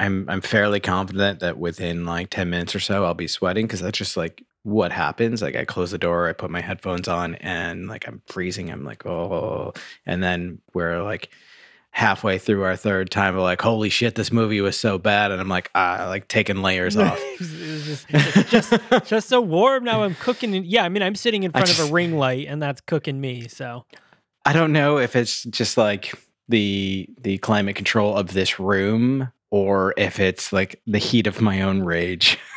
I'm I'm fairly confident that within like 10 minutes or so I'll be sweating because that's just like what happens. Like I close the door, I put my headphones on and like I'm freezing. I'm like, oh and then we're like halfway through our third time, we're like, holy shit, this movie was so bad. And I'm like, ah, like taking layers off. it's just, it's just, just so warm now. I'm cooking. In, yeah, I mean, I'm sitting in front of a ring light, and that's cooking me. So I don't know if it's just like the the climate control of this room or if it's like the heat of my own rage.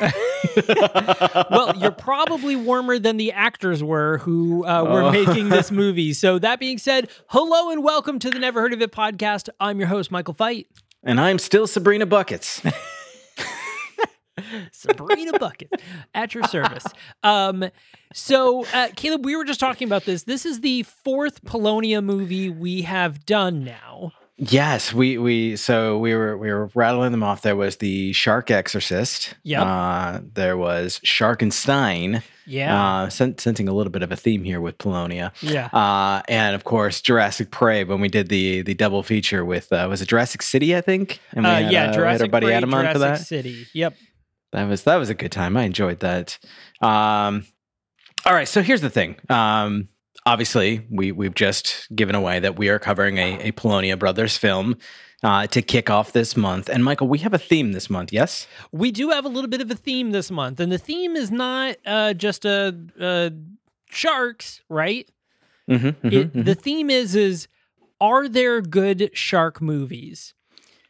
well, you're probably warmer than the actors were who uh, were Oh. making this movie. So that being said, hello and welcome to the Never Heard of It podcast. I'm your host, Michael Fight. and I'm still Sabrina Buckets. Sabrina Bucket at your service. Um, so, uh, Caleb, we were just talking about this. This is the fourth Polonia movie we have done now. Yes, we we so we were we were rattling them off. There was the Shark Exorcist. Yep. Uh, there was Sharkenstein. Yeah. Uh, sen- sensing a little bit of a theme here with Polonia. yeah. Uh, and of course Jurassic Prey when we did the the double feature with uh, was it Jurassic City I think and we Uh, had, yeah, uh, Jurassic Prey, Adam Jurassic for that. City. Yep. That was that was a good time. I enjoyed that. Um, all right, so here's the thing. Um, obviously, we we've just given away that we are covering a, a Polonia Brothers film uh, to kick off this month. And Michael, we have a theme this month. Yes. We do have a little bit of a theme this month, and the theme is not uh, just a, uh sharks, right? Mm-hmm, It, The theme is is are there good shark movies?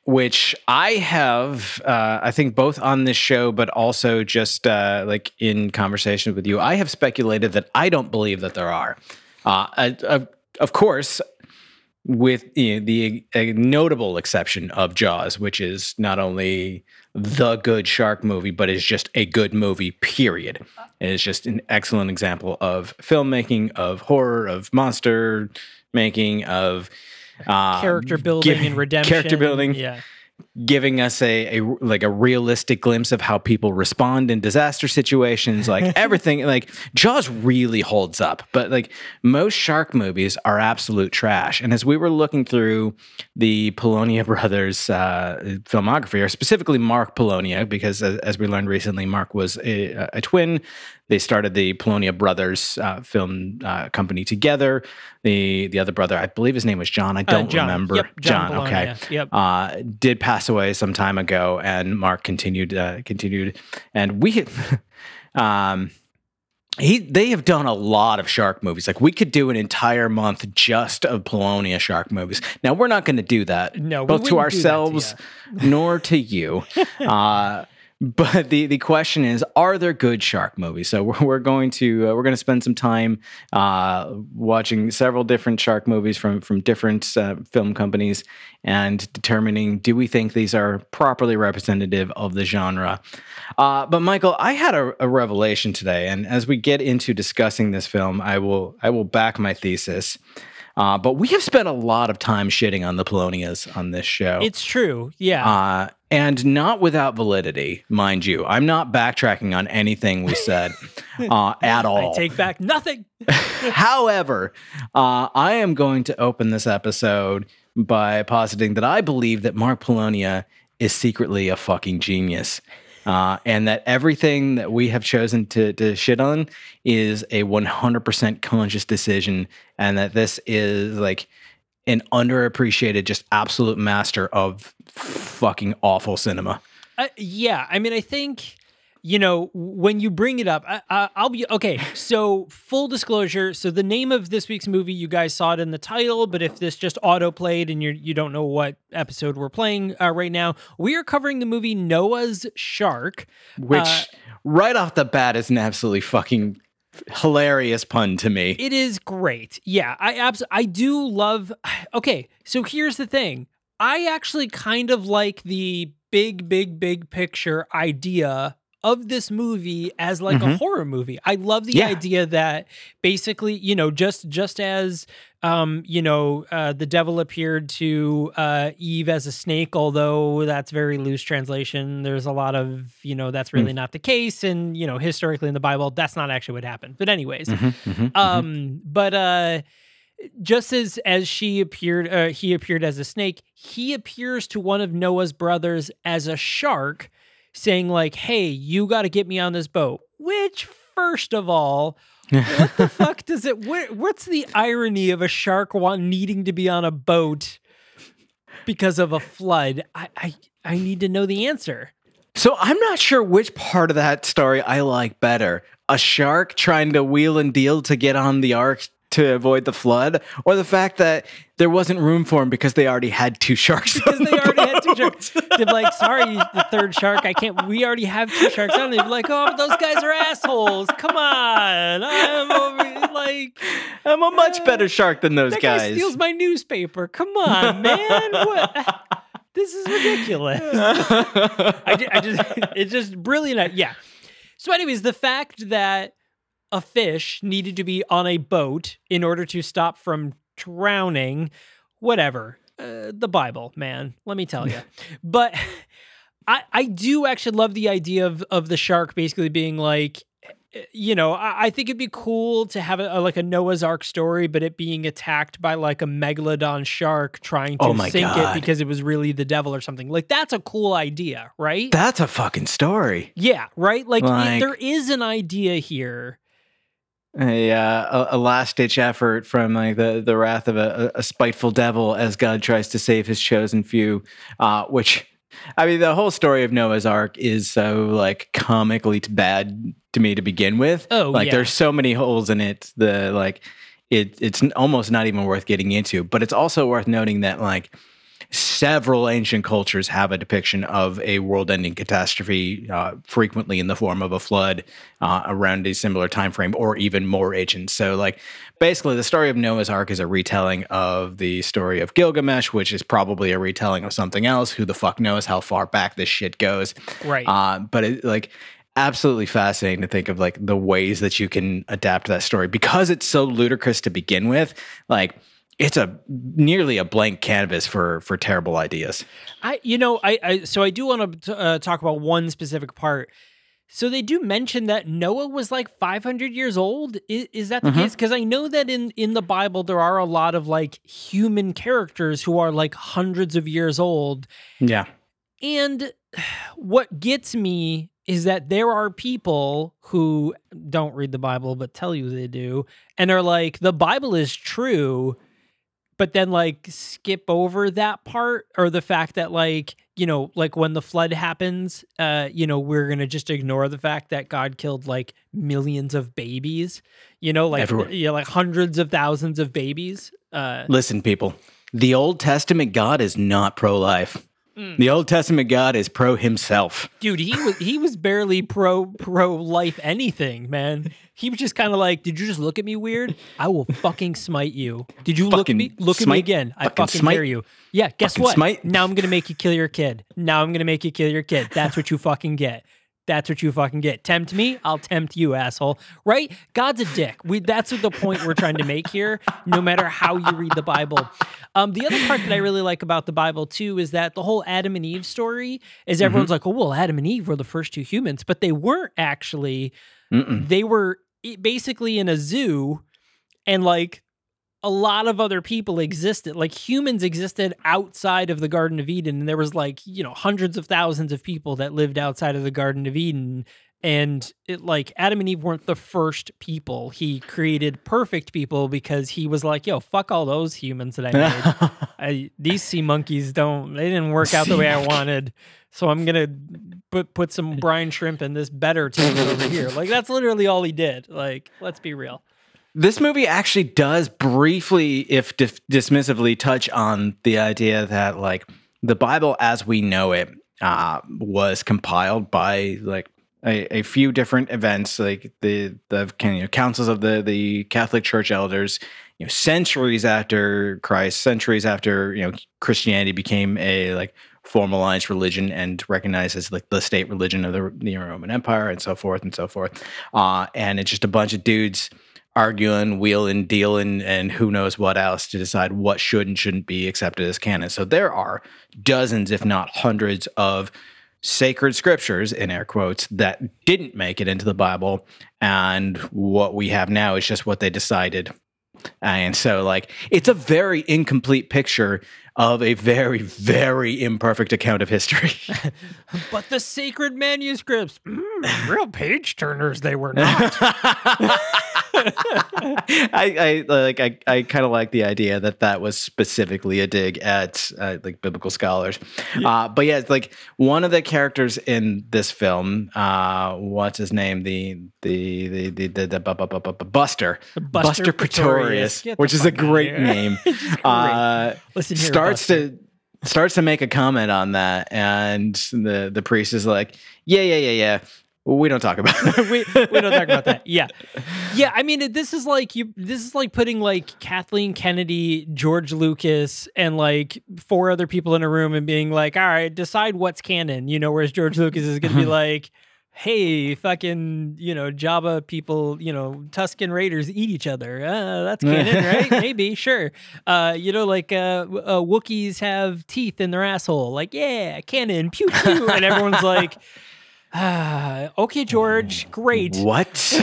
Which I have, uh, I think, both on this show, but also just uh, like in conversations with you, I have speculated that I don't believe that there are. Uh, I- of, of course, with you know, the notable exception of Jaws, which is not only the good shark movie, but is just a good movie. Period. It is just an excellent example of filmmaking, of horror, of monster making, of uh, Character building giving- and redemption. character building, Yeah. Giving us a, a like a realistic glimpse of how people respond in disaster situations like everything like jaws really holds up but like most shark movies are absolute trash and as we were looking through the polonia brothers uh, filmography or specifically mark polonia because as, as we learned recently mark was a, a twin they started the Polonia Brothers uh, film uh, company together. The the other brother, I believe his name was John. I Uh, don't John. remember. Yep, John John. okay Yep. uh, did pass away some time ago, and Mark continued uh, continued, and we, um, he they have done a lot of shark movies. Like we could do an entire month just of Polonia shark movies. Now we're not going to do that, No, both to that to ourselves nor to you. uh, but the, the question is, are there good shark movies? So we're, we're going to uh, we're going to spend some time uh, watching several different shark movies from from different uh, film companies and determining do we think these are properly representative of the genre. Uh, but Michael, I had a, a revelation today, and as we get into discussing this film, I will I will back my thesis. Uh, but we have spent a lot of time shitting on the Polonias on this show. It's true. Yeah. And not without validity, mind you. I'm not backtracking on anything we said uh, at all. I take back nothing. However, uh, I am going to open this episode by positing that I believe that Mark Polonia is secretly a fucking genius. Uh, and that everything that we have chosen to, to shit on is a 100% conscious decision, and that this is like an underappreciated, just absolute master of fucking awful cinema. Uh, yeah, I mean, I think you know when you bring it up, I, I, I'll be okay. So full disclosure, so the name of this week's movie, you guys saw it in the title, but if this just auto played and you you don't know what episode we're playing uh, right now, we are covering the movie Noah's Shark, which Uh, right off the bat is an absolutely fucking hilarious pun to me. It is great. Yeah, I abs- I do love Okay, so here's the thing. I actually kind of like the big big big picture idea of this movie as like a horror movie. I love the Yeah. idea that basically, you know, just just as um, you know, uh, the devil appeared to uh, Eve as a snake, although that's very loose translation. There's a lot of, you know, that's really not the case. And, you know, historically in the Bible, that's not actually what happened. But, anyways, um, but uh, just as as she appeared, uh, he appeared as a snake. He appears to one of Noah's brothers as a shark, saying like, "Hey, you got to get me on this boat." Which, first of all, what the fuck does it? Where, what's the irony of a shark want needing to be on a boat because of a flood? I I, I need to know the answer. So I'm not sure which part of that story I like better. A shark trying to wheel and deal to get on the ark to avoid the flood, or the fact that there wasn't room for him because they already had two sharks. because they already had two sharks. They're like, sorry, the third shark. I can't. We already have two sharks on. They're like, oh, those guys are assholes. Come on, I'm over. Like I'm a much uh, better shark than those that guy guys. steals my newspaper. Come on, man. What? This is ridiculous. I, ju- I just, it's just brilliant. Yeah. So, anyways, the fact that a fish needed to be on a boat in order to stop from drowning, whatever. Uh, the Bible, man. Let me tell you. but I, I do actually love the idea of of the shark basically being like, eh, you know, I, I think it'd be cool to have a, a- like a Noah's Ark story, but it being attacked by like a megalodon shark trying to Oh sink it because it was really the devil or something. Like that's a cool idea, right? That's a fucking story. yeah, right. Like, Like- there is an idea here. A, uh, a, last ditch effort from like the, the wrath of a, a spiteful devil as God tries to save his chosen few, uh, which I mean, the whole story of Noah's Ark is so like comically bad to me to begin with. Oh, like yeah. there's so many holes in it. The like it it's almost not even worth getting into. But it's also worth noting that like several ancient cultures have a depiction of a world-ending catastrophe, uh, frequently in the form of a flood uh, around a similar time frame, or even more ancient. So, like, basically, the story of Noah's Ark is a retelling of the story of Gilgamesh, which is probably a retelling of something else. Who the fuck knows how far back this shit goes? Right. Uh, but it like absolutely fascinating to think of like the ways that you can adapt that story because it's so ludicrous to begin with. Like it's a nearly a blank canvas for for terrible ideas. I, you know, I, I so I do want to uh, talk about one specific part. So they do mention that Noah was like 500 years old. Is, is that the case? Because I know that in in the Bible there are a lot of like human characters who are like hundreds of years old. Yeah. And what gets me is that there are people who don't read the Bible but tell you they do and are like the Bible is true but then like skip over that part or the fact that like you know like when the flood happens uh you know we're going to just ignore the fact that God killed like millions of babies you know like yeah like hundreds of thousands of babies uh Listen, people. The Old Testament God is not pro life. Mm. The Old Testament God is pro himself. dude he was he was barely pro pro life anything man. He was just kind of like did you just look at me weird? I will fucking smite you. Did you look at me? Look at me again. I Fucking fucking smite? dare you. Yeah guess Fucking what? smite? now i'm gonna make you kill your kid. Now i'm gonna make you kill your kid. That's what you fucking get That's what you fucking get. Tempt me, I'll tempt you, asshole. Right? God's a dick. We that's what the point we're trying to make here, no matter how you read the Bible. Um, the other part that I really like about the Bible too is that the whole Adam and Eve story is everyone's like, oh well, Adam and Eve were the first two humans, but they weren't actually. Mm-mm. They were basically in a zoo, and like a lot of other people existed. Like humans existed outside of the garden of eden and there was like you know hundreds of thousands of people that lived outside of the garden of eden. And it like adam and eve weren't the first people. He created perfect people because he was like yo fuck all those humans that i made. I, these sea monkeys don't they didn't work out the way i wanted. So i'm gonna put put some brine shrimp in this better tank over here. Like that's literally all he did. Like let's be real This movie actually does briefly, if dis- dismissively, touch on the idea that like the Bible as we know it uh, was compiled by like a, a few different events, like the the you know, councils of the the Catholic Church elders. You know, centuries after Christ, centuries after you know Christianity became a like formalized religion and recognized as like the state religion of the, the Roman Empire and so forth and so forth. Uh, and it's just a bunch of dudes arguing, wheeling, dealing, and who knows what else to decide what should and shouldn't be accepted as canon. So there are dozens, if not hundreds, of sacred scriptures in air quotes that didn't make it into the Bible, and what we have now is just what they decided. And so, like, it's a very incomplete picture of a very, very imperfect account of history. But the sacred manuscripts, real page turners, they were not. I, I like I, I kind of like the idea that that was specifically a dig at uh, like biblical scholars. Uh, but yeah, it's like one of the characters in this film, uh, what's his name? The the the the, the, the bu- bu- bu- bu- bu- Buster Buster Pretorius. The which is a great name. Great. Uh, Listen here, starts Buster. to starts to make a comment on that, and the the priest is like, "Yeah, yeah, yeah, yeah. We don't talk about it. we, we don't talk about that. Yeah, yeah. I mean, this is like you. This is like putting like Kathleen Kennedy, George Lucas, and like four other people in a room and being like, "All right, decide what's canon." You know, whereas George Lucas is going to be like. Hey, fucking, you know, Jawa people, you know, Tusken Raiders eat each other. Uh, that's canon, right? Maybe, sure. Uh, you know, like uh, uh, Wookiees have teeth in their asshole. Like, yeah, canon, pew pew. And everyone's like, ah, okay, George, great. What?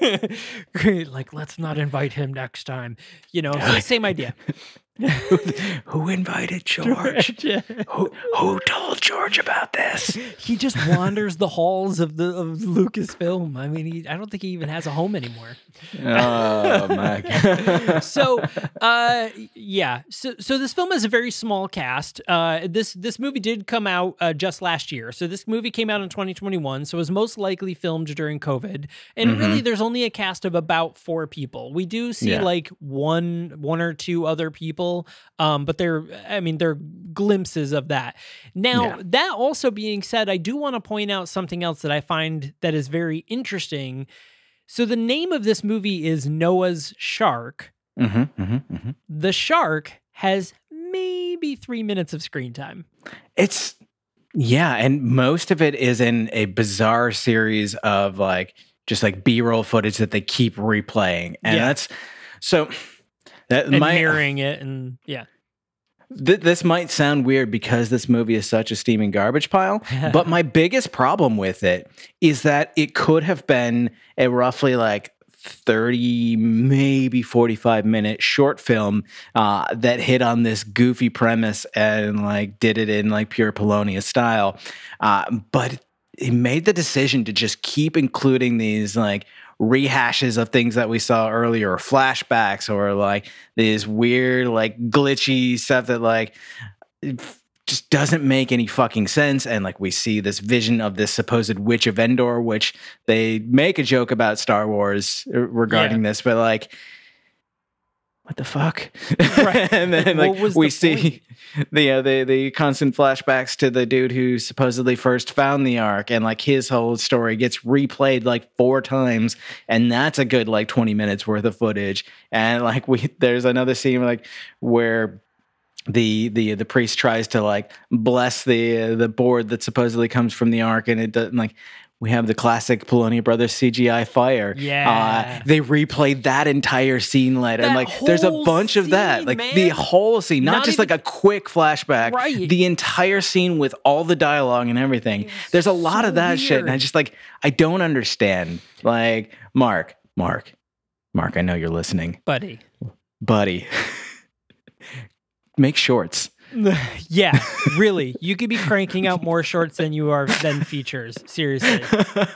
Great. Like, let's not invite him next time. You know, same idea. Who invited George? who, who told George about this? he just wanders the halls of the of Lucasfilm. I mean, he, I don't think he even has a home anymore. Oh my god. so uh yeah so so this film has a very small cast uh this this movie did come out uh, just last year so this movie came out in 2021 so it was most likely filmed during covid and really there's only a cast of about four people we do see Yeah. like one one or two other people um but they're i mean they're glimpses of that now Yeah. that also being said i do want to point out something else that i find that is very interesting so the name of this movie is Noah's Shark. hmm hmm hmm The shark has maybe three minutes of screen time. It's yeah, and most of it is in a bizarre series of like just like B-roll footage that they keep replaying, and Yeah. that's so. That And might mirroring it and yeah. th- this might sound weird because this movie is such a steaming garbage pile, but my biggest problem with it is that it could have been a roughly like 30 maybe 45 minute short film uh, that hit on this goofy premise and like did it in like pure Polonia style uh, but he made the decision to just keep including these like rehashes of things that we saw earlier or flashbacks or like these weird like glitchy stuff that like just doesn't make any fucking sense. And like we see this vision of this supposed witch of endor which they make a joke about star wars uh, regarding this but like what the fuck Right. and then like we the see the uh, the the constant flashbacks to the dude who supposedly first found the ark and like his whole story gets replayed like four times and that's a good like 20 minutes worth of footage and like we there's another scene like where the the the priest tries to like bless the uh, the board that supposedly comes from the ark, and it doesn't like. We have the classic Polonia Brothers CGI fire. Yeah. uh, they replayed that entire scene later, and like, there's a bunch of that, like man. the whole scene, not, Not just even- like a quick flashback. Right. The entire scene with all the dialogue and everything. There's a lot so of that shit, and I just like I don't understand. Like Mark, Mark, Mark. I know you're listening, buddy. buddy. Make shorts. yeah, really. You could be cranking out more shorts than you are than features. Seriously,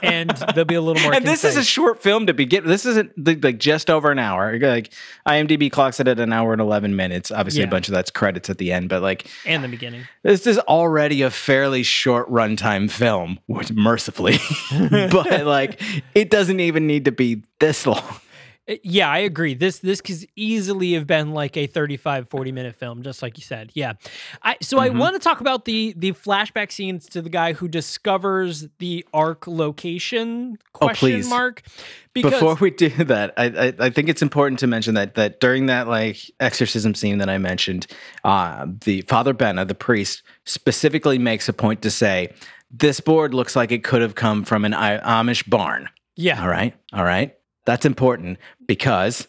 and they'll be a little more. and this is a short film to begin. This isn't like just over an hour. Like IMDb clocks it at an hour and eleven minutes. Obviously, Yeah. a bunch of that's credits at the end, but like and the beginning. this is already a fairly short runtime film, which mercifully, but like it doesn't even need to be this long. Uh, Yeah, I agree. This this could easily have been like a 35 40 minute film just like you said. Yeah. I so Mm-hmm. I want to talk about the the flashback scenes to the guy who discovers the ark location Oh, question please. mark because Before we do that, I, I I think it's important to mention that that during that like exorcism scene that I mentioned, uh, the Father Benna, the priest, specifically makes a point to say, "This board looks like it could have come from an I- Amish barn." yeah. All right, all right, that's important because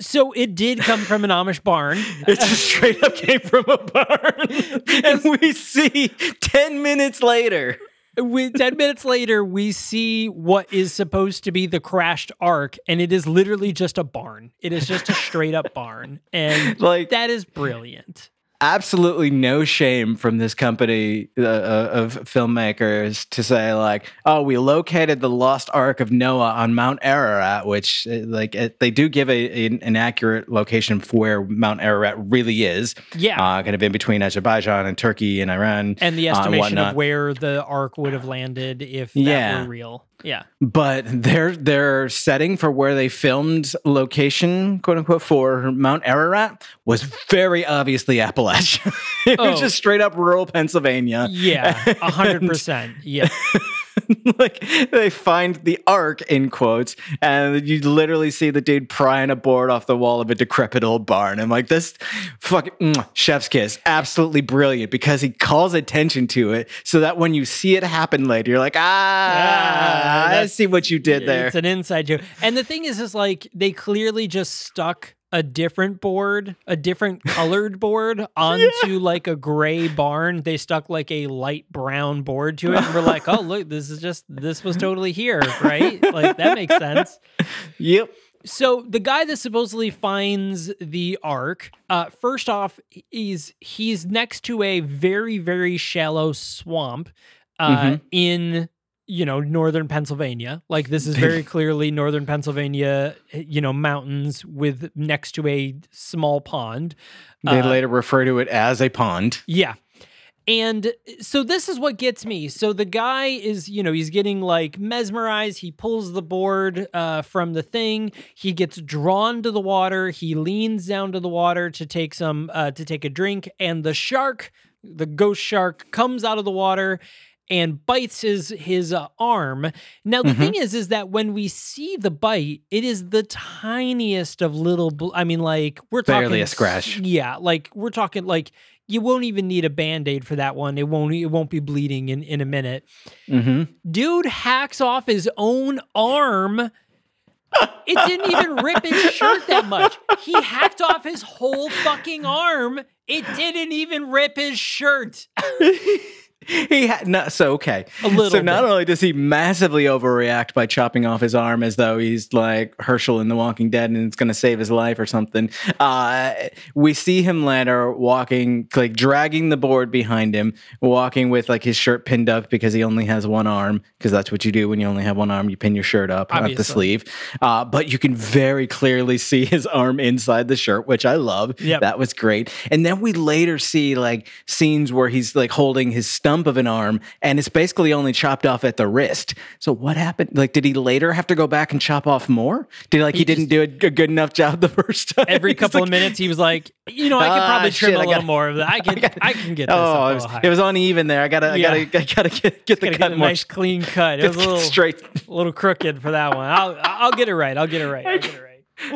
So it did come from an Amish barn. it just straight up came from a barn, and we see ten minutes later. we 10 minutes later we see what is supposed to be the crashed ark and it is literally just a barn. It is just a straight up barn. And Like- that is brilliant. Absolutely no shame from this company uh, uh, of filmmakers to say like, oh, we located the lost Ark of Noah on Mount Ararat, which uh, like it, they do give a, an, an accurate location for where Mount Ararat really is. Yeah. uh, kind of in between Azerbaijan and Turkey and Iran, and the uh, estimation whatnot. of where the ark would have landed if that Yeah. were real. Yeah. But their their setting for where they filmed location, quote unquote, for Mount Ararat was very obviously Appalachia. it was Oh. just straight up rural Pennsylvania. Yeah. A hundred percent. Yeah. like they find the ark in quotes, and you literally see the dude prying a board off the wall of a decrepit old barn. I'm like, this fucking chef's kiss, absolutely brilliant because he calls attention to it so that when you see it happen later, you're like, ah, Ah, I see what you did there. It's an inside joke. And the thing is, is like they clearly just stuck a different board, a different colored board onto like a gray barn. They stuck like a light brown board to it. And we're like, oh, look, this is just, this was totally here, right? Like that makes sense. Yep. So the guy that supposedly finds the ark, uh, first off, he's he's next to a very very shallow swamp uh, Mhm. in you know northern Pennsylvania. Like this is very clearly northern Pennsylvania, you know, mountains with next to a small pond. They Uh, later refer to it as a pond. yeah. And so this is what gets me. So the guy is, you know, he's getting like mesmerized. He pulls the board uh, from the thing. He gets drawn to the water. He leans down to the water to take some uh, to take a drink, and the shark, the ghost shark, comes out of the water and bites his his uh, arm. Now the thing is, is that when we see the bite, it is the tiniest of little. Bl- I mean, like we're Barely talking a scratch. Yeah, like we're talking like you won't even need a band-aid for that one. It won't it won't be bleeding in, in a minute. Mm-hmm. Dude hacks off his own arm. It didn't even rip his shirt that much. He hacked off his whole fucking arm. It didn't even rip his shirt. he had no so okay. A little so not only does he massively overreact by chopping off his arm as though he's like herschel in the walking dead and it's going to save his life or something uh we see him later walking like dragging the board behind him walking with like his shirt pinned up because he only has one arm because that's what you do when you only have one arm you pin your shirt up not the sleeve uh but you can very clearly see his arm inside the shirt which i love. Yep. that was great. And then we later see like scenes where he's like holding his stump of an arm and it's basically only chopped off at the wrist so what happened like did he later have to go back and chop off more did like he, He didn't do a, a good enough job the first time Every couple like, of minutes, he was like, "You know, I could Ah, probably trim shit, a I little gotta- more of that. I can, I can get this oh up it was, it was uneven there i gotta Yeah. i gotta i gotta get, get the Gotta cut get a more nice clean cut. It was a little straight a little crooked for that one. I'll I'll get it right. I'll get it right. I'll get it right.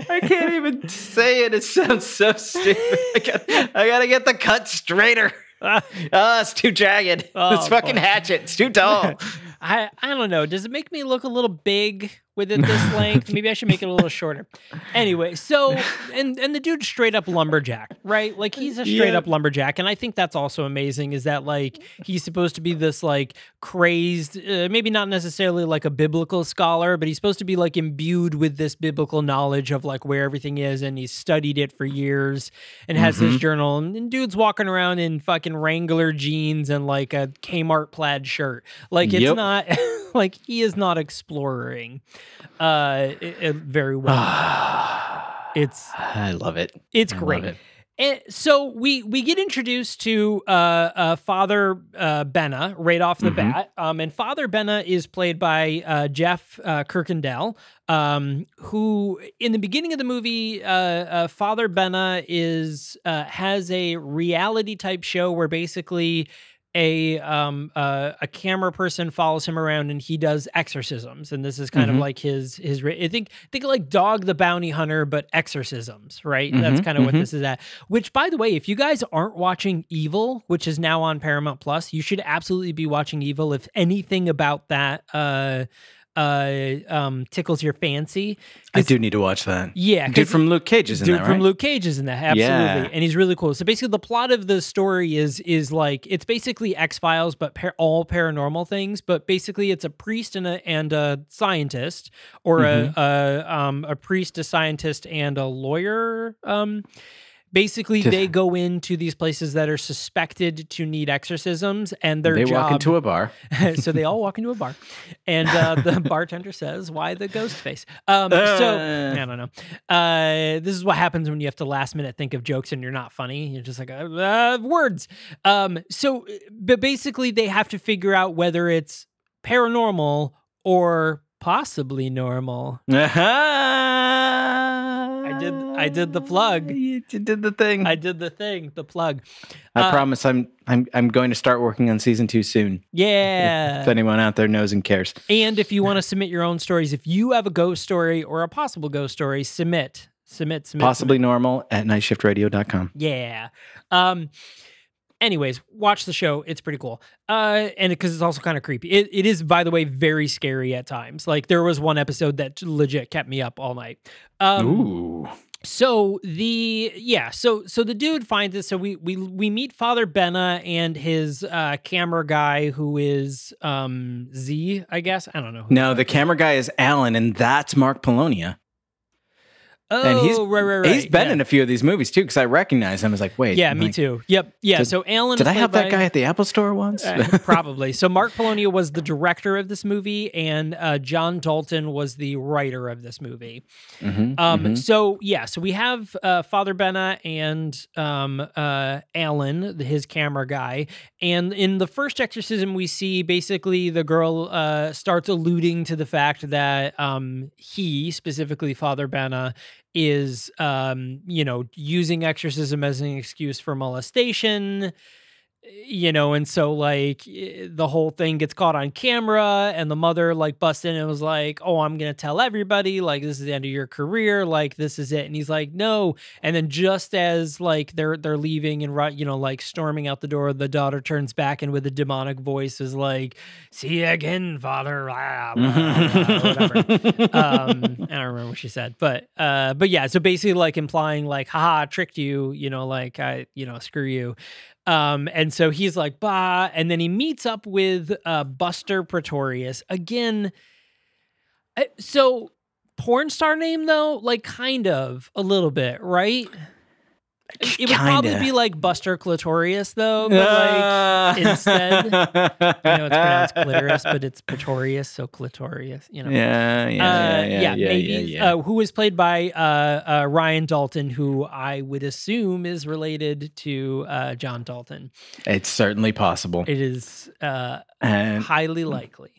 I can't even say it. It sounds so stupid. I, got, I gotta get the cut straighter. Oh, it's too jagged. Oh, this fucking boy. hatchet. It's too tall. I I don't know. Does it make me look a little big with it this length? Maybe I should make it a little shorter. Anyway, so and and the dude's straight up lumberjack, right? Like he's a straight Yeah. up lumberjack, and I think that's also amazing. Is that like he's supposed to be this like crazed, uh, maybe not necessarily like a biblical scholar, but he's supposed to be like imbued with this biblical knowledge of like where everything is, and he's studied it for years and has this journal. And, and dude's walking around in fucking Wrangler jeans and like a Kmart plaid shirt. Like it's Yep. not like he is not exploring uh i- i- very well. it's I love it. it's I great. it. And so we we get introduced to uh, uh, Father uh, Benna right off the Mhm. bat, um, and Father Benna is played by uh, Jeff uh, Kirkendall, um, who in the beginning of the movie, uh, uh, Father Benna is uh, has a reality type show where basically a um uh, a camera person follows him around and he does exorcisms and this is kind of Mhm. like his his I think think like Dog the Bounty Hunter but exorcisms right that's Mhm, kind of what mhm. this is at which by the way if you guys aren't watching Evil which is now on Paramount Plus you should absolutely be watching Evil if anything about that uh uh um tickles your fancy I do need to watch that. yeah dude from Luke Cage is in Dude that, from right? Luke Cage is in that, absolutely, Yeah. and he's really cool. So basically, the plot of the story is is like it's basically X Files, but par- all paranormal things. But basically, it's a priest and a and a scientist, or Mm-hmm. a, a um a priest, a scientist, and a lawyer. Um, basically, Just- they go into these places that are suspected to need exorcisms, and their they job walk into a bar. so they all walk into a bar, and uh, the bartender says, "Why the ghost face?" Um, so Uh. I don't know. Uh, this is what happens when you have to last minute think of jokes and you're not funny. You're just like uh, uh, words. Um, so, but basically, they have to figure out whether it's paranormal or possibly normal. I did- I did the plug. You did the thing. I I, did the thing, the plug. uh, promise. I'm I'm I'm going to start working on season two soon. Yeah. If anyone out there knows and cares. And if you want to submit your own stories, if you have a ghost story or a possible ghost story, submit, submit, submit. Possibly normal at nightshiftradio.com. Yeah. Um. Anyways, watch the show. It's pretty cool. Uh, and because it's also kind of creepy. It, it is, by the way, very scary at times. Like there was one episode that legit kept me up all night. Um, Ooh. so the yeah so so the dude finds it so we we we meet father benna and his uh camera guy who is um z i guess i don't know who No, the camera guy is Alan, and that's Mark Polonia. Oh and he's- right right right He's been yeah. in a few of these movies too, because I recognize him. I was like, wait. yeah me like, too yep yeah did- so alan Did I have played that guy at the Apple Store once? Uh, probably. So Mark Polonia was the director of this movie, and uh, John Dalton was the writer of this movie. Mhm, Um, mhm. so yeah, so we have uh, Father Benna and um, uh, Alan, his camera guy, and in the first exorcism, we see basically the girl uh, starts alluding to the fact that um, he, specifically Father Benna, is um, you know using exorcism as an excuse for molestation you know and so like eh, the whole thing gets caught on camera and the mother like busts in and was like oh i'm gonna tell everybody like this is the end of your career like this is it. And he's like no. And then just as like they're they're leaving and ru- you know like storming out the door the daughter turns back and with a demonic voice is like see you again father blah, blah, blah," whatever. Um i don't remember what she said but uh but yeah so basically like implying like haha I tricked you you know like i you know screw you um and so he's like bah. And then he meets up with uh buster pretorius. Again uh, so porn star name though? Like kind of a little bit right it, it would probably be like buster clitorius though but like instead, you know it's pronounced clitoris but it's pretorius so clitorius you know yeah, yeah, uh, yeah, yeah, yeah, maybe yeah, yeah. Uh, who is played by uh, uh, Ryan Dalton, who I would assume is related to uh, John Dalton. it's certainly possible. It is uh, and highly likely.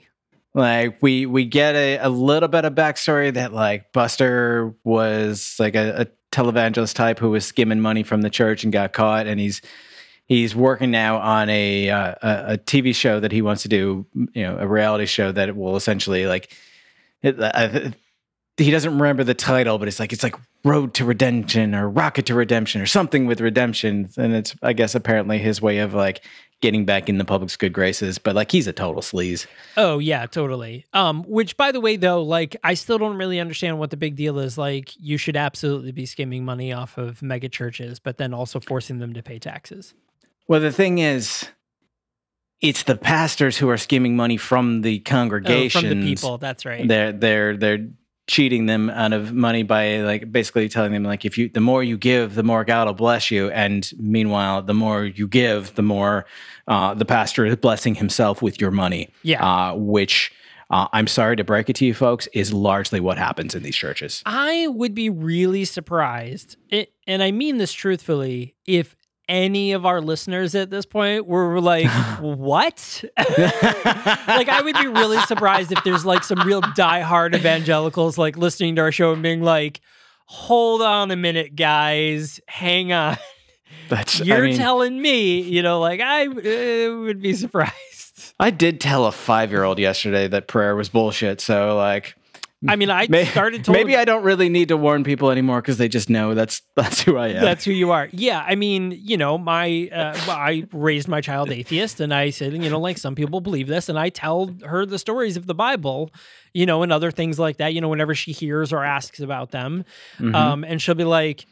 Like we we get a, a little bit of backstory that like Buster was like a, a televangelist type who was skimming money from the church and got caught, and he's he's working now on a uh, a, a TV show that he wants to do, you know, a reality show that will essentially like. It, I, he doesn't remember the title, but it's like it's like Road to Redemption or Rocket to Redemption or something with redemption. And it's I guess apparently his way of like getting back in the public's good graces. But like he's a total sleaze. Oh yeah, totally. Um, which by the way, though, like I still don't really understand what the big deal is. Like you should absolutely be skimming money off of mega churches, but then also forcing them to pay taxes. Well, the thing is, it's the pastors who are skimming money from the Oh, congregation. from the people. That's right. They're they're they're cheating them out of money by like basically telling them like if you the more you give the more god will bless you. And meanwhile the more you give the more uh, the pastor is blessing himself with your money. Yeah. uh, which uh, i'm sorry to break it to you folks is largely what happens in these churches. I would be really surprised, it, and I mean this truthfully, if any of our listeners at this point were like, "What?" like, I would be really surprised if there's like some real diehard evangelicals like listening to our show and being like, "Hold on a minute, guys, hang on." that's You're I mean, telling me, you know, like I uh, would be surprised. i did tell a five-year-old yesterday that prayer was bullshit so like I mean, I may- started to maybe i don't really need to warn people anymore because they just know that's that's who i am That's who you are. Yeah, I mean, you know, my uh, I raised my child atheist, and I said, you know, like some people believe this, and I tell her the stories of the Bible, you know, and other things like that. You know, whenever she hears or asks about them, Mhm. um, and she'll be like.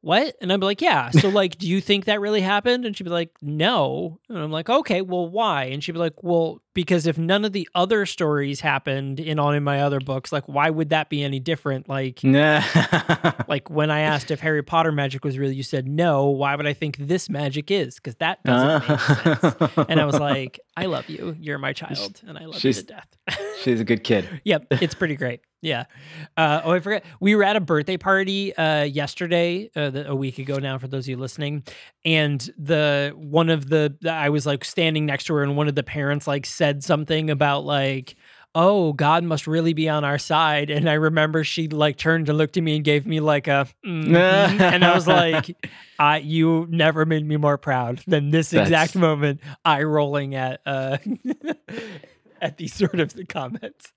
What? And I'd be like, yeah. So, like, do you think that really happened? And she'd be like, no. And I'm like, okay, well, why? And she'd be like, well, because if none of the other stories happened in on in my other books, like, why would that be any different? Like, Nah. like when I asked if Harry Potter magic was real, you said no. Why would I think this magic is? Because that doesn't make uh-huh. sense. And I was like, I love you. You're my child, and I love She's- you to death. she's a good kid. yep, it's pretty great. Yeah. Uh, oh, I forgot. We were at a birthday party uh, yesterday, uh, the, a week ago now, for those of you listening. And the one of the I was like standing next to her, and one of the parents like said something about like. Oh, God must really be on our side. And I remember she like turned and looked at me and gave me like a, "Mhm." and I was like, I, you never made me more proud than this That's- exact moment. Eye rolling at, uh, at these sort of the comments.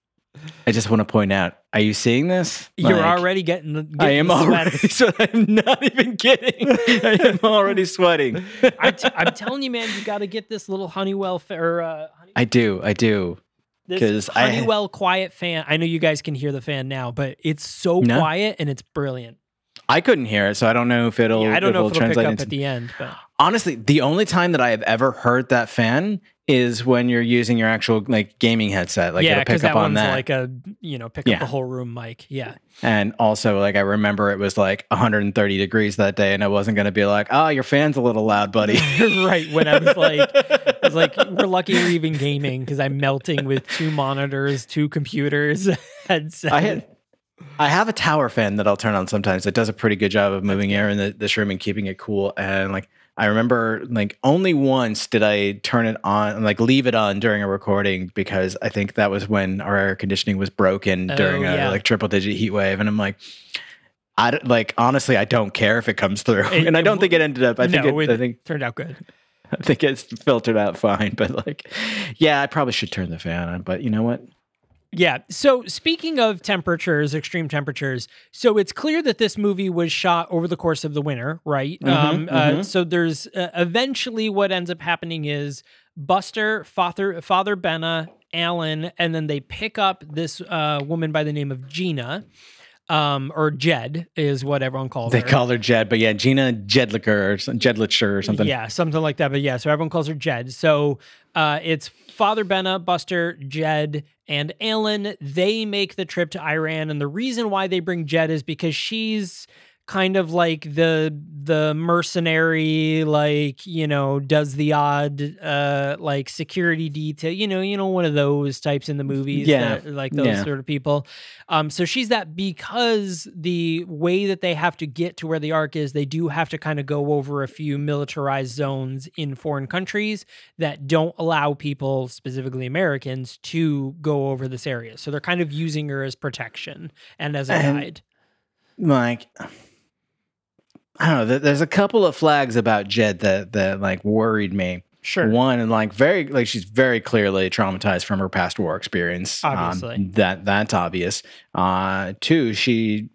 I just want to point out: Are you seeing this? You're Like, already getting. the- I am the already. sweats. So I'm not even kidding. I am already sweating. I'm, t- I'm telling you, man, you got to get this little Honeywell fa- or uh, honey- I do. I do. this 'cause I- Honeywell quiet fan. I know you guys can hear the fan now, but it's so No. quiet and it's brilliant. I couldn't hear it, so I don't know if it'll. Yeah, I don't know it'll if it'll pick translate up into. at the end, but Honestly, the only time that I have ever heard that fan is when you're using your actual like gaming headset. Like yeah, it'll pick up that on one's that. like a you know pick Yeah. up the whole room mic. Yeah, and also, like I remember it was like 130 degrees that day, and I wasn't going to be like, "Oh, your fan's a little loud, buddy." right. When I was like, I was like, we're lucky we're even gaming because I'm melting with two monitors, two computers, headset. I had I have a tower fan that I'll turn on sometimes. It does a pretty good job of moving air in the, this room and keeping it cool. And like I remember like only once did I turn it on like leave it on during a recording because I think that was when our air conditioning was broken Oh, during a yeah. like triple digit heat wave. And I'm like I like honestly I don't care if it comes through. It- and I don't think it ended up I think no, it, I think turned out good. I think it's filtered out fine. But like yeah, I probably should turn the fan on. But you know what? Yeah. So speaking of temperatures, extreme temperatures, so it's clear that this movie was shot over the course of the winter, right? Mhm, um, Uh, mhm. so there's uh, eventually what ends up happening is Buster, Father, Father Benna, Alan, and then they pick up this uh, woman by the name of Gina. Um, or Jed is what everyone calls They her. They call her Jed, but yeah, Gina Jedlicker or some- Jedlicher or something. Yeah, something like that. But yeah, so everyone calls her Jed. So uh, it's Father Benna, Buster, Jed, and Alan. They make the trip to Iran, and the reason why they bring Jed is because she's kind of like the the mercenary like you know does the odd uh like security detail you know you know one of those types in the movies Yeah. that- like those Yeah. sort of people um so she's that because the way that they have to get to where the ark is they do have to kind of go over a few militarized zones in foreign countries that don't allow people specifically americans to go over this area so they're kind of using her as protection and as a And- guide like I don't know. There's a couple of flags about Jed that that like worried me. Sure. One and like very like she's very clearly traumatized from her past war experience. Um, Obviously. that that's obvious. Uh, two, she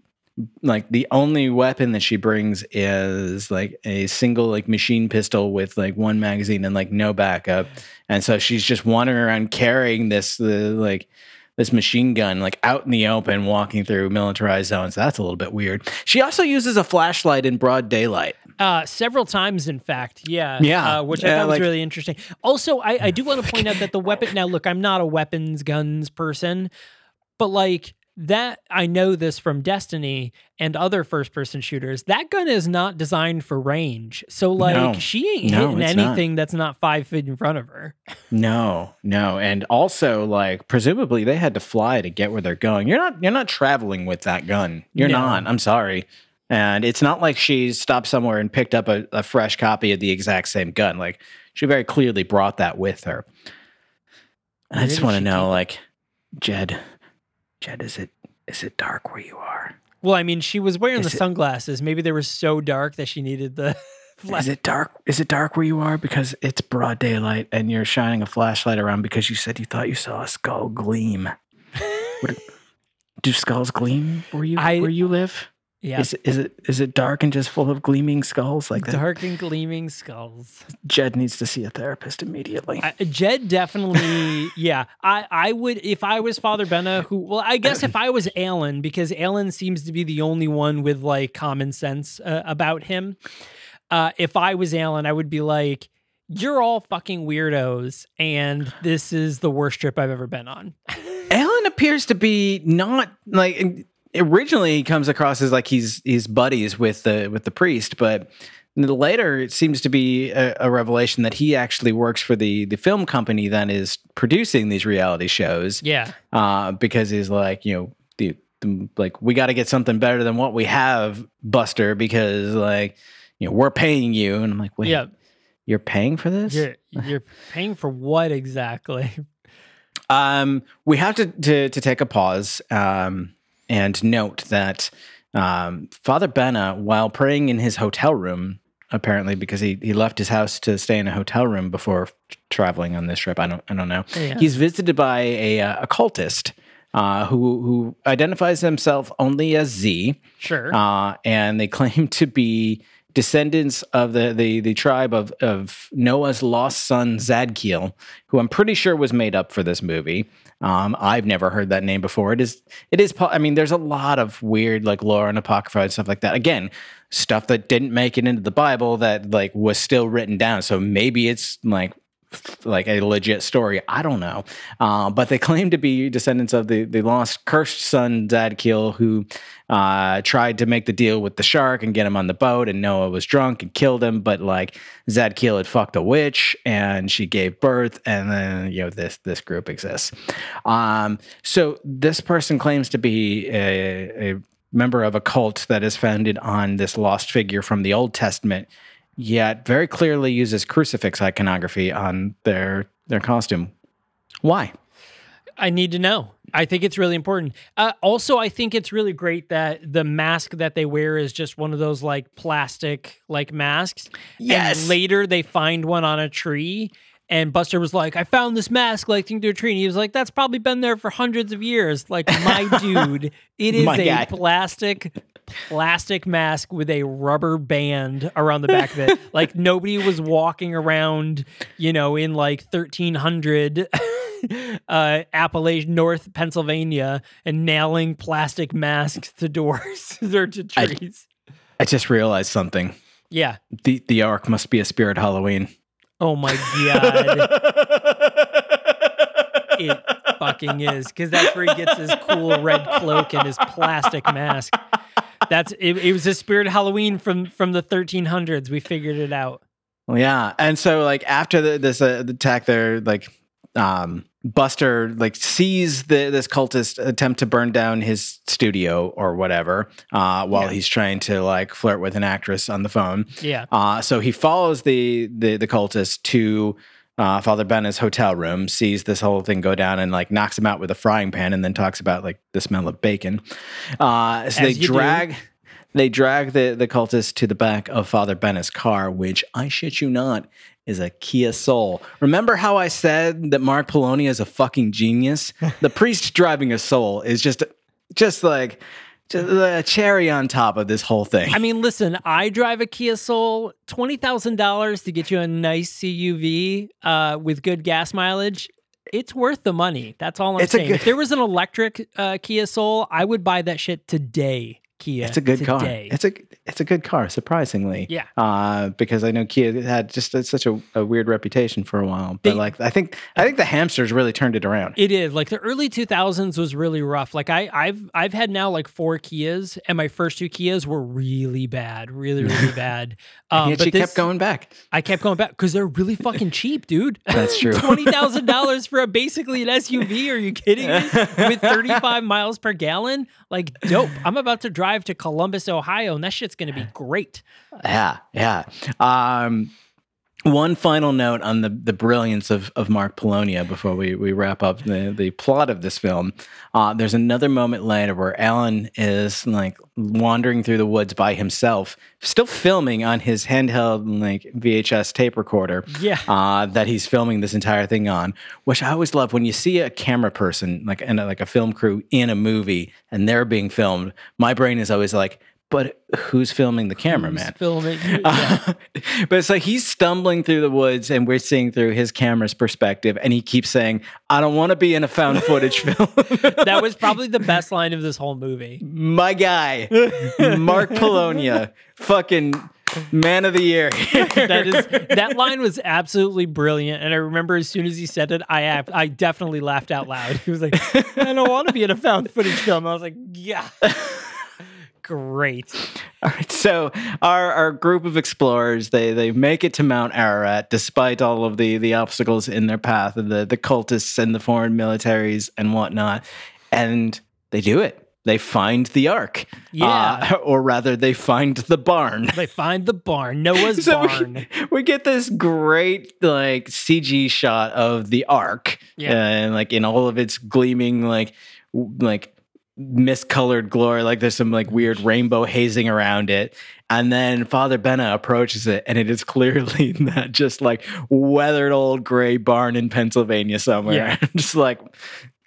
like the only weapon that she brings is like a single like machine pistol with like one magazine and like no backup, and so she's just wandering around carrying this the like this machine gun like out in the open walking through militarized zones that's a little bit weird she also uses a flashlight in broad daylight Uh, several times, in fact. Yeah. Yeah. Uh, which I Yeah, thought was really interesting. Also, I, I do want to point out that the weapon. Now, look, I'm not a weapons, guns person, but like that, I know this from Destiny and other first person shooters. That gun is not designed for range. So, like, No. she ain't No, hitting it's not. anything that's not five feet in front of her. No, no, and also like presumably they had to fly to get where they're going. You're not you're not traveling with that gun. You're No. not. I'm sorry. And it's not like she stopped somewhere and picked up a, a fresh copy of the exact same gun. Like she very clearly brought that with her. And I just want to know, like, Jed, Jed, is it is it dark where you are? Well, I mean, she was wearing Is the it- sunglasses. Maybe they were so dark that she needed the flash. Is it dark? Is it dark where you are? Because it's broad daylight and you're shining a flashlight around because you said you thought you saw a skull gleam. What- do skulls gleam where you I- where you live? Yeah. Is it is it is it dark and just full of gleaming skulls like that? Dark and gleaming skulls. Jed needs to see a therapist immediately. I, Jed definitely, yeah. I, I would if I was Father Benna, who well, I guess if I was Alan, because Alan seems to be the only one with like common sense uh, about him. Uh, if I was Alan, I would be like, "You're all fucking weirdos, and this is the worst trip I've ever been on." Alan appears to be not like originally he comes across as like he's he's buddies with the with the priest, but later it seems to be a, a revelation that he actually works for the the film company that is producing these reality shows. yeah, Uh, because he's like, you know, the, the like we got to get something better than what we have, Buster, because like you know we're paying you, and I'm like, wait, yeah. you're paying for this? You're you're paying for what exactly? Um, we have to, to to take a pause um, and note that um, Father Benna, while praying in his hotel room, apparently because he, he left his house to stay in a hotel room before traveling on this trip. I don't I don't know. Yeah. He's visited by a uh, occultist uh, who who identifies himself only as Z, Sure. uh, and they claim to be descendants of the the, the tribe of, of Noah's lost son Zadkiel, who I'm pretty sure was made up for this movie. Um, I've never heard that name before. It is it is. I mean, there's a lot of weird like lore and apocrypha and stuff like that. Again, stuff that didn't make it into the Bible that like was still written down. So maybe it's like like a legit story. I don't know. Uh, but they claim to be descendants of the, the lost cursed son, Zadkiel, who uh, tried to make the deal with the shark and get him on the boat. And Noah was drunk and killed him. But like Zadkiel had fucked a witch and she gave birth. And then, you know, this, this group exists. Um, so this person claims to be a, a member of a cult that is founded on this lost figure from the Old Testament yet very clearly uses crucifix iconography on their their costume. Why? I need to know. I think it's really important. Uh, also, I think it's really great that the mask that they wear is just one of those like plastic like masks. Yes. And later they find one on a tree. And Buster was like, I found this mask like through a tree. And he was like, that's probably been there for hundreds of years. Like, my dude, it is My a guy. plastic plastic mask with a rubber band around the back of it. like nobody was walking around, you know, in like 1300 uh Appalachian North Pennsylvania and nailing plastic masks to doors or to I- trees. I just realized something. yeah. The the ark must be a spirit Halloween. Oh my god. it fucking is because that's where he gets his cool red cloak and his plastic mask. That's it, it was a spirit Halloween from from the 1300s. We figured it out. Well, yeah, and so like after the, this uh, the attack, there like um, Buster like sees the this cultist attempt to burn down his studio or whatever uh, while Yeah. he's trying to like flirt with an actress on the phone. Yeah. Uh, so he follows the the, the cultist to uh, Father Benna's hotel room, sees this whole thing go down, and like knocks him out with a frying pan, and then talks about like the smell of bacon. Uh, so As they you do. drag. They drag the, the cultist to the back of Father Benna's car, which I shit you not is a Kia Soul. Remember how I said that Mark Polonia is a fucking genius? the priest driving a Soul is just, just like, just a cherry on top of this whole thing. I mean, listen, I drive a Kia Soul, twenty thousand dollars to get you a nice CUV uh, with good gas mileage. It's worth the money. That's all I'm It's saying. good- if there was an electric uh, Kia Soul, I would buy that shit today. Kia, It's a good car. It's a it's a good car, surprisingly. Yeah. Uh, because I know Kia had just a, such a, a weird reputation for a while, but They- like I think I think the hamsters really turned it around. It is like the early 2000s was really rough. Like I, I've I've had now like four Kias, and my first two Kias were really bad, really really bad. Um, but she this- kept going back. I kept going back because they're really fucking cheap, dude. That's true. Twenty thousand dollars for a basically an SUV? Are you kidding me? With thirty five miles per gallon, like dope. I'm about to drive to Columbus, Ohio, and that shit's gonna be great. Yeah, yeah. Um, one final note on the the brilliance of, of Mark Polonia before we, we wrap up the, the plot of this film. Uh, there's another moment later where Alan is like wandering through the woods by himself, still filming on his handheld like VHS tape recorder. Yeah. uh, that he's filming this entire thing on. Which I always love when you see a camera person like and like a film crew in a movie and they're being filmed. My brain is always like. But who's filming the cameraman? Film it. Yeah. but it's like he's stumbling through the woods and we're seeing through his camera's perspective and he keeps saying i don't want to be in a found footage film that was probably the best line of this whole movie. my guy mark polonia fucking man of the year that is that line was absolutely brilliant and i remember as soon as he said it i i definitely laughed out loud he was like i don't want to be in a found footage film i was like yeah great All right, so our, our group of explorers they they make it to Mount Ararat despite all of the the obstacles in their path and the the cultists and the foreign militaries and whatnot, and they do it. They find the ark, Yeah. Uh, or rather, they find the barn. they find the barn noah's So barn We, get this great like CG shot of the ark, Yeah. and like in all of its gleaming like like miscolored glory, like there's some like weird rainbow hazing around it. And then Father Benna approaches it, and it is clearly that just like weathered old gray barn in Pennsylvania somewhere. Yeah. just like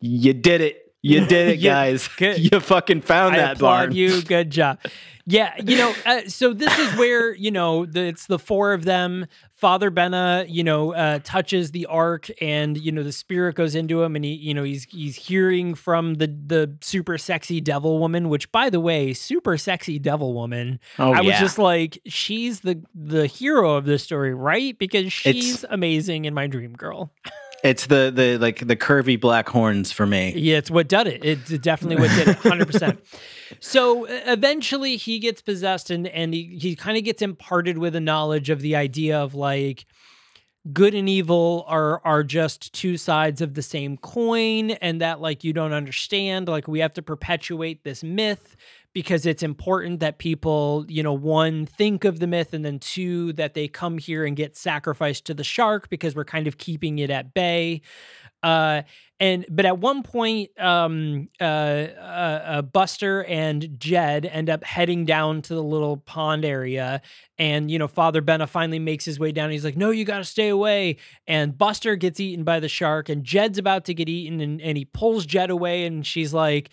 you did it. You did it, guys. good. You fucking found I that applaud barn. you. Good job. Yeah, you know, uh, so this is where you know the, it's the four of them. Father Benna, you know, uh, touches the ark, and you know the spirit goes into him, and he, you know, he's he's hearing from the the super sexy devil woman. Which, by the way, super sexy devil woman. Oh, I was just like, she's the the hero of this story, right? Because she's amazing in my dream girl. It's the the like the curvy black horns for me. Yeah, it's what did it. It's definitely what did it, hundred percent. So eventually, he gets possessed, and and he, he kind of gets imparted with a knowledge of the idea of like good and evil are are just two sides of the same coin, and that like you don't understand. Like we have to perpetuate this myth because it's important that people, you know, one think of the myth, and then two that they come here and get sacrificed to the shark because we're kind of keeping it at bay. Uh, and but at one point, um, uh, uh, uh, Buster and Jed end up heading down to the little pond area, and you know Father Benna finally makes his way down. He's like, "No, you got to stay away." And Buster gets eaten by the shark, and Jed's about to get eaten, and, and he pulls Jed away, and she's like.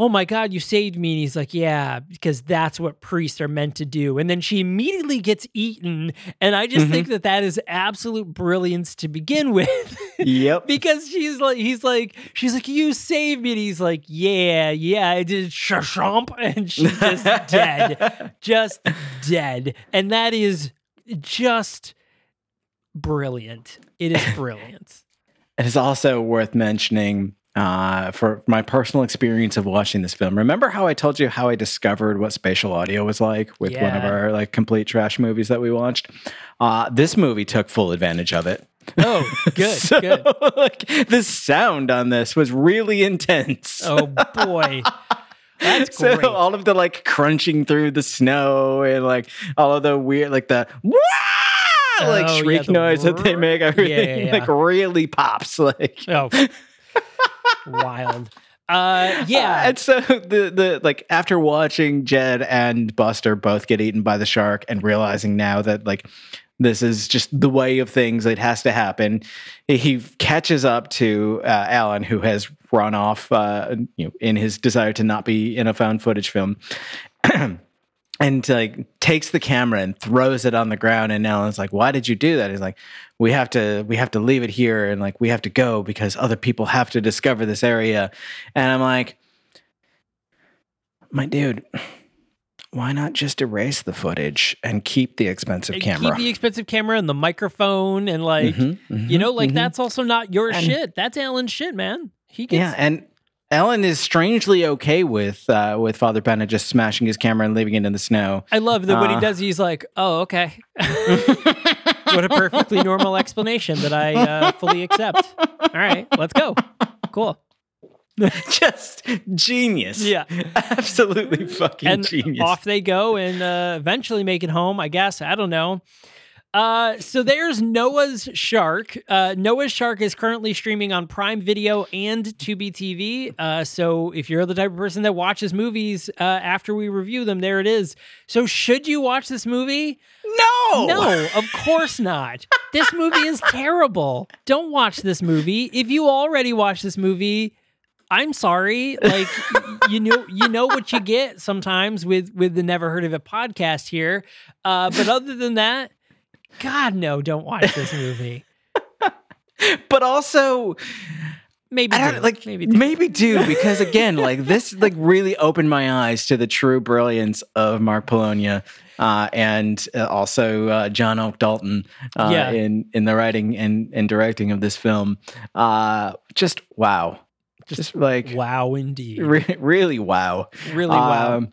Oh my God, you saved me. And he's like, Yeah, because that's what priests are meant to do. And then she immediately gets eaten. And I just think mm-hmm. that that is absolute brilliance to begin with. Yep. because she's like he's like she's like you saved me and he's like yeah yeah i did shashomp and she's just dead just dead and that is just brilliant it is brilliant It is also worth mentioning uh, for my personal experience of watching this film. Remember how I told you how I discovered what spatial audio was like with one of our like complete trash movies that we watched? Uh, this movie took full advantage of it. oh good So, good like, the sound on this was really intense. oh boy that's so great all of the like crunching through the snow and like all of the weird like the "Wah!" like Oh, yeah, shriek the noise that they make yeah, everything yeah, like really pops like oh wild Uh, yeah. Uh, and so the the like after watching Jed and Buster both get eaten by the shark and realizing now that like this is just the way of things it has to happen he, he catches up to uh, alan who has run off uh, you know in his desire to not be in a found footage film and like takes the camera and throws it on the ground and alan's like why did you do that he's like we have to we have to leave it here and like we have to go because other people have to discover this area and i'm like my dude why not just erase the footage and keep the expensive And camera? Keep the expensive camera and the microphone and like Mhm, you mhm, know, like mhm. that's also not your And- shit. That's Alan's shit, man. He gets yeah, and Ellen is strangely okay with uh, with Father Bennett just smashing his camera and leaving it in the snow. I love that when he Uh. does, he's like, "Oh, okay." what a perfectly normal explanation that I uh, fully accept. All right, let's go. Cool. just genius. Yeah. absolutely fucking and genius. off they go and uh, eventually make it home i guess i don't know uh, so there's Noah's Shark. Uh, Noah's Shark is currently streaming on Prime Video and Tubi TV. Uh, so if you're the type of person that watches movies uh, after we review them, there it is. So should you watch this movie? no, No, of course not. This movie is terrible. Don't watch this movie. If you already watched this movie, I'm sorry. Like you know you know what you get sometimes with with the Never Heard of It podcast here. Uh, but other than that, God no, don't watch this movie. but also Maybe do. like maybe maybe do. do because again, like this, like really opened my eyes to the true brilliance of Mark Polonia, uh, and uh, also uh, John Oak Dalton uh, Yeah. in in the writing and and directing of this film. Uh, just wow, just, like wow indeed. re- really wow, really wow. Um,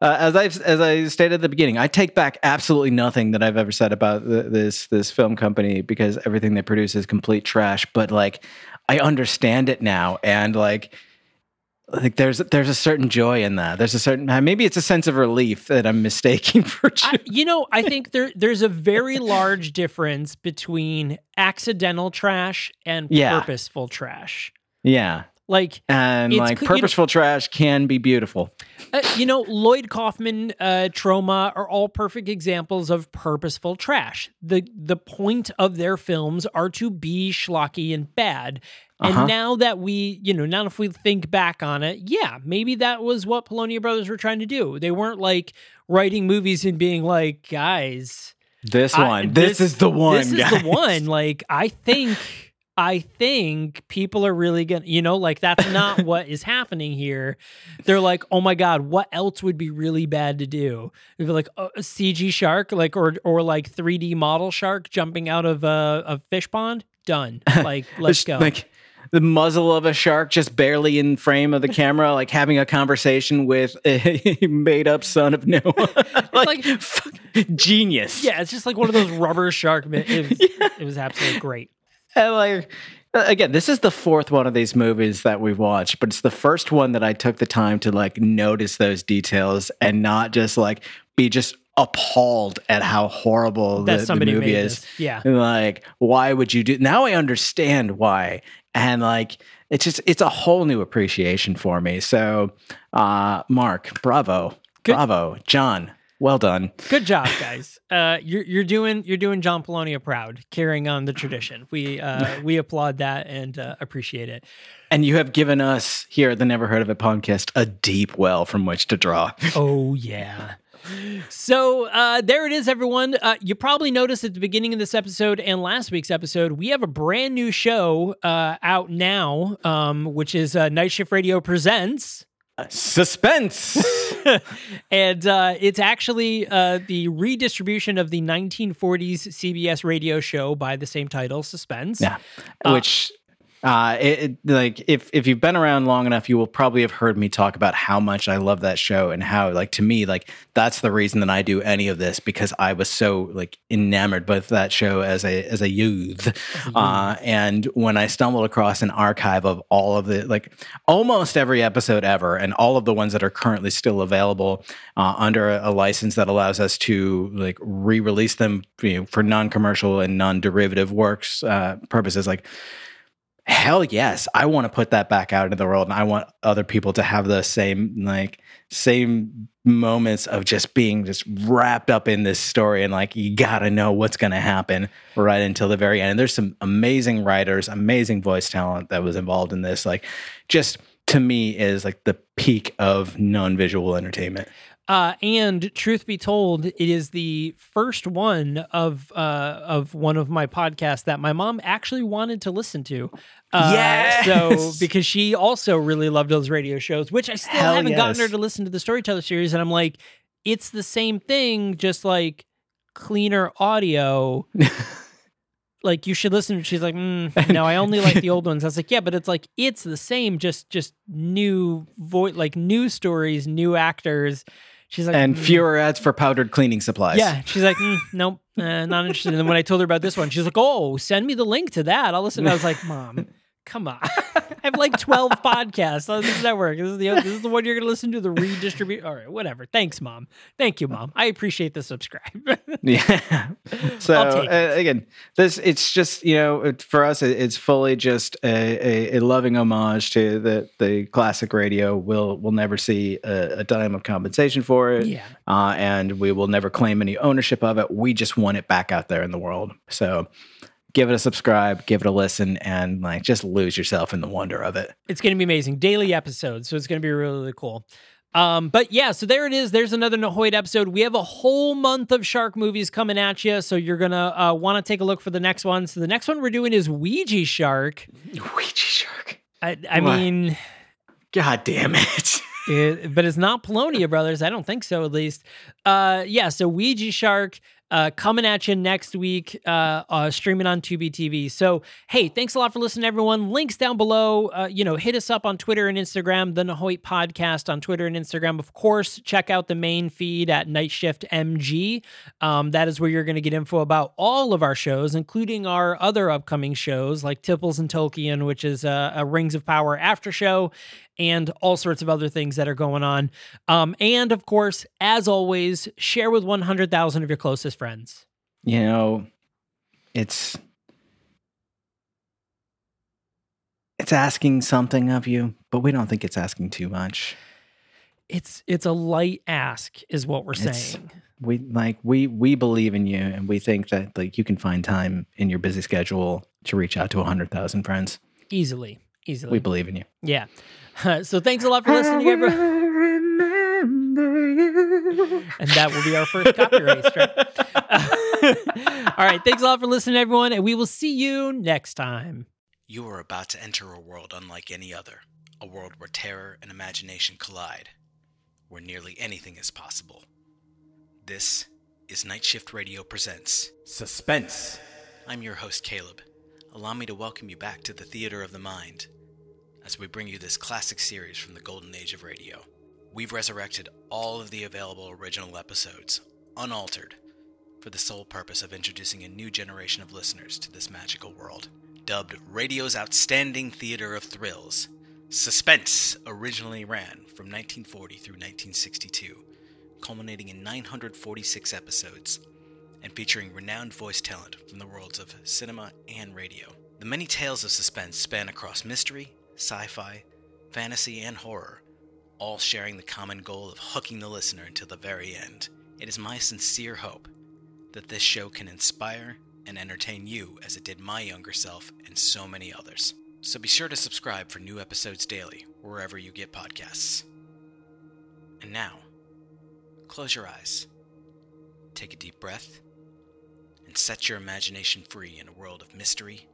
uh, as I as I stated at the beginning, I take back absolutely nothing that I've ever said about th- this this film company because everything they produce is complete trash. But like, I understand it now, and like, like there's there's a certain joy in that. There's a certain uh, maybe it's a sense of relief that I'm mistaking for. I, you know, I think there there's a very large difference between accidental trash and Yeah. purposeful trash. yeah, Like and like co- you know- purposeful trash can be beautiful. Uh, you know, Lloyd Kaufman, uh, Troma are all perfect examples of purposeful trash. the The point of their films are to be schlocky and bad. And Uh-huh. now that we, you know, now if we think back on it, yeah, maybe that was what Polonia Brothers were trying to do. They weren't like writing movies and being like, guys, This I- one, this, is the one. This is the one. Like, I think, I think people are really gonna, you know, like that's not what is happening here. They're like, oh my god, what else would be really bad to do? They'd be like oh, a, a CG shark, like or or like 3D model shark jumping out of a, a fish pond. Done. Like, let's go. Like the muzzle of a shark just barely in frame of the camera, like having a conversation with a made up son of Noah. like, like- fuck, genius. yeah, it's just like one of those rubber shark. It was, it was absolutely great. And like again, this is the fourth one of these movies that we've watched, but it's the first one that I took the time to like notice those details and not just like be just appalled at how horrible the, the movie is. this. Yeah. Like, why would you do now I understand why. And like it's just it's a whole new appreciation for me. So uh Mark, bravo. Good- Bravo. John, well done. Good job, guys. Uh, you're you're doing you're doing John Polonia proud, carrying on the tradition. We uh, we applaud that and uh, appreciate it. And you have given us here at the Never Heard of It podcast a deep well from which to draw. Oh yeah. So uh, there it is, everyone. Uh, you probably noticed at the beginning of this episode and last week's episode, we have a brand new show uh, out now, um, which is uh, Night Shift Radio presents. Suspense. and uh, it's actually uh, the redistribution of the 1940s CBS radio show by the same title, Suspense. yeah. Which uh it, it- like if if you've been around long enough you will probably have heard me talk about how much I love that show and how like to me like that's the reason that I do any of this because I was so like enamored with that show as a as a youth. Uh and when I stumbled across an archive of all of the like almost every episode ever and all of the ones that are currently still available uh, under a, a license that allows us to like re-release them you know, for non-commercial and non-derivative works uh, purposes like hell yes. I want to put that back out into the world and i want other people to have the same like same moments of just being just wrapped up in this story and like you gotta know what's gonna happen right until the very end. And there's some amazing writers amazing voice talent that was involved in this. Like just to me is like the peak of non-visual entertainment Uh, and truth be told, it is the first one of uh, of one of my podcasts that my mom actually wanted to listen to. Uh, Yes! So because she also really loved those radio shows, which I still Hell haven't gotten her to listen to the Storyteller series, and I'm like, it's the same thing, just like cleaner audio. like you should listen. She's like, mm, no, I only like the old ones. I was like, yeah, but it's like it's the same, just just new voice, like new stories, new actors. She's like, and "Mm." fewer ads for powdered cleaning supplies Yeah, she's like, mm, nope, uh, not interested. And then when I told her about this one, she's like, oh, send me the link to that. I'll listen. I was like, mom, come on. I have like twelve podcasts on this network. This is the this is the one you're gonna listen to. The redistribute. All right, whatever. Thanks, mom. Thank you, mom. I appreciate the subscribe. Yeah. So uh, again, this it's just you know it, for us it, it's fully just a, a, a loving homage to the the classic radio. We'll we'll never see a, a dime of compensation for it, yeah. uh, and we will never claim any ownership of it. We just want it back out there in the world. So give it a subscribe, give it a listen, and like just lose yourself in the wonder of it. It's going to be amazing. Daily episodes. So it's going to be really, really cool. Um, but yeah, so there it is. There's another NHOIT episode. We have a whole month of shark movies coming at you. So you're going to uh, want to take a look for the next one. So the next one we're doing is Ouija Shark. Ouija shark. I, I mean, God damn it. it, but it's not Polonia Brothers. I don't think so, at least. Uh, yeah, so Ouija Shark uh, coming at you next week, uh, uh, streaming on Tubi TV. So, hey, thanks a lot for listening, everyone. Links down below. Uh, you know, hit us up on Twitter and Instagram, the NHOIT Podcast on Twitter and Instagram. Of course, check out the main feed at Night Shift MG. Um, that is where you're going to get info about all of our shows, including our other upcoming shows like Tipples and Tolkien, which is a, a Rings of Power after show, and all sorts of other things that are going on. Um, and of course, as always, share with 100,000 of your closest friends. you know, it's it's asking something of you, but we don't think it's asking too much. It's it's a light ask, is what we're It's- saying. We like we we believe in you, and we think that like you can find time in your busy schedule to reach out to hundred thousand friends. Easily, easily. We believe in you. yeah. so thanks a lot for listening, everyone. And that will be our first copyright strike. All right. Thanks a lot for listening, everyone, and we will see you next time. You are about to enter a world unlike any other, a world where terror and imagination collide, where nearly anything is possible. This is Night Shift Radio Presents. Suspense. I'm your host, Caleb. Allow me to welcome you back to the Theater of the Mind as we bring you this classic series from the golden age of radio. We've resurrected all of the available original episodes, unaltered, for the sole purpose of introducing a new generation of listeners to this magical world. Dubbed radio's outstanding theater of thrills, Suspense originally ran from 1940 through 1962, culminating in 946 episodes and featuring renowned voice talent from the worlds of cinema and radio. The many tales of suspense span across mystery, sci fi, fantasy, and horror, all sharing the common goal of hooking the listener until the very end. It is my sincere hope that this show can inspire and entertain you as it did my younger self and so many others. So be sure to subscribe for new episodes daily, wherever you get podcasts. And now, close your eyes, take a deep breath, and set your imagination free in a world of mystery,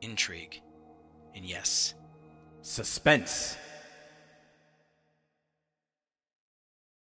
intrigue, and yes, Suspense.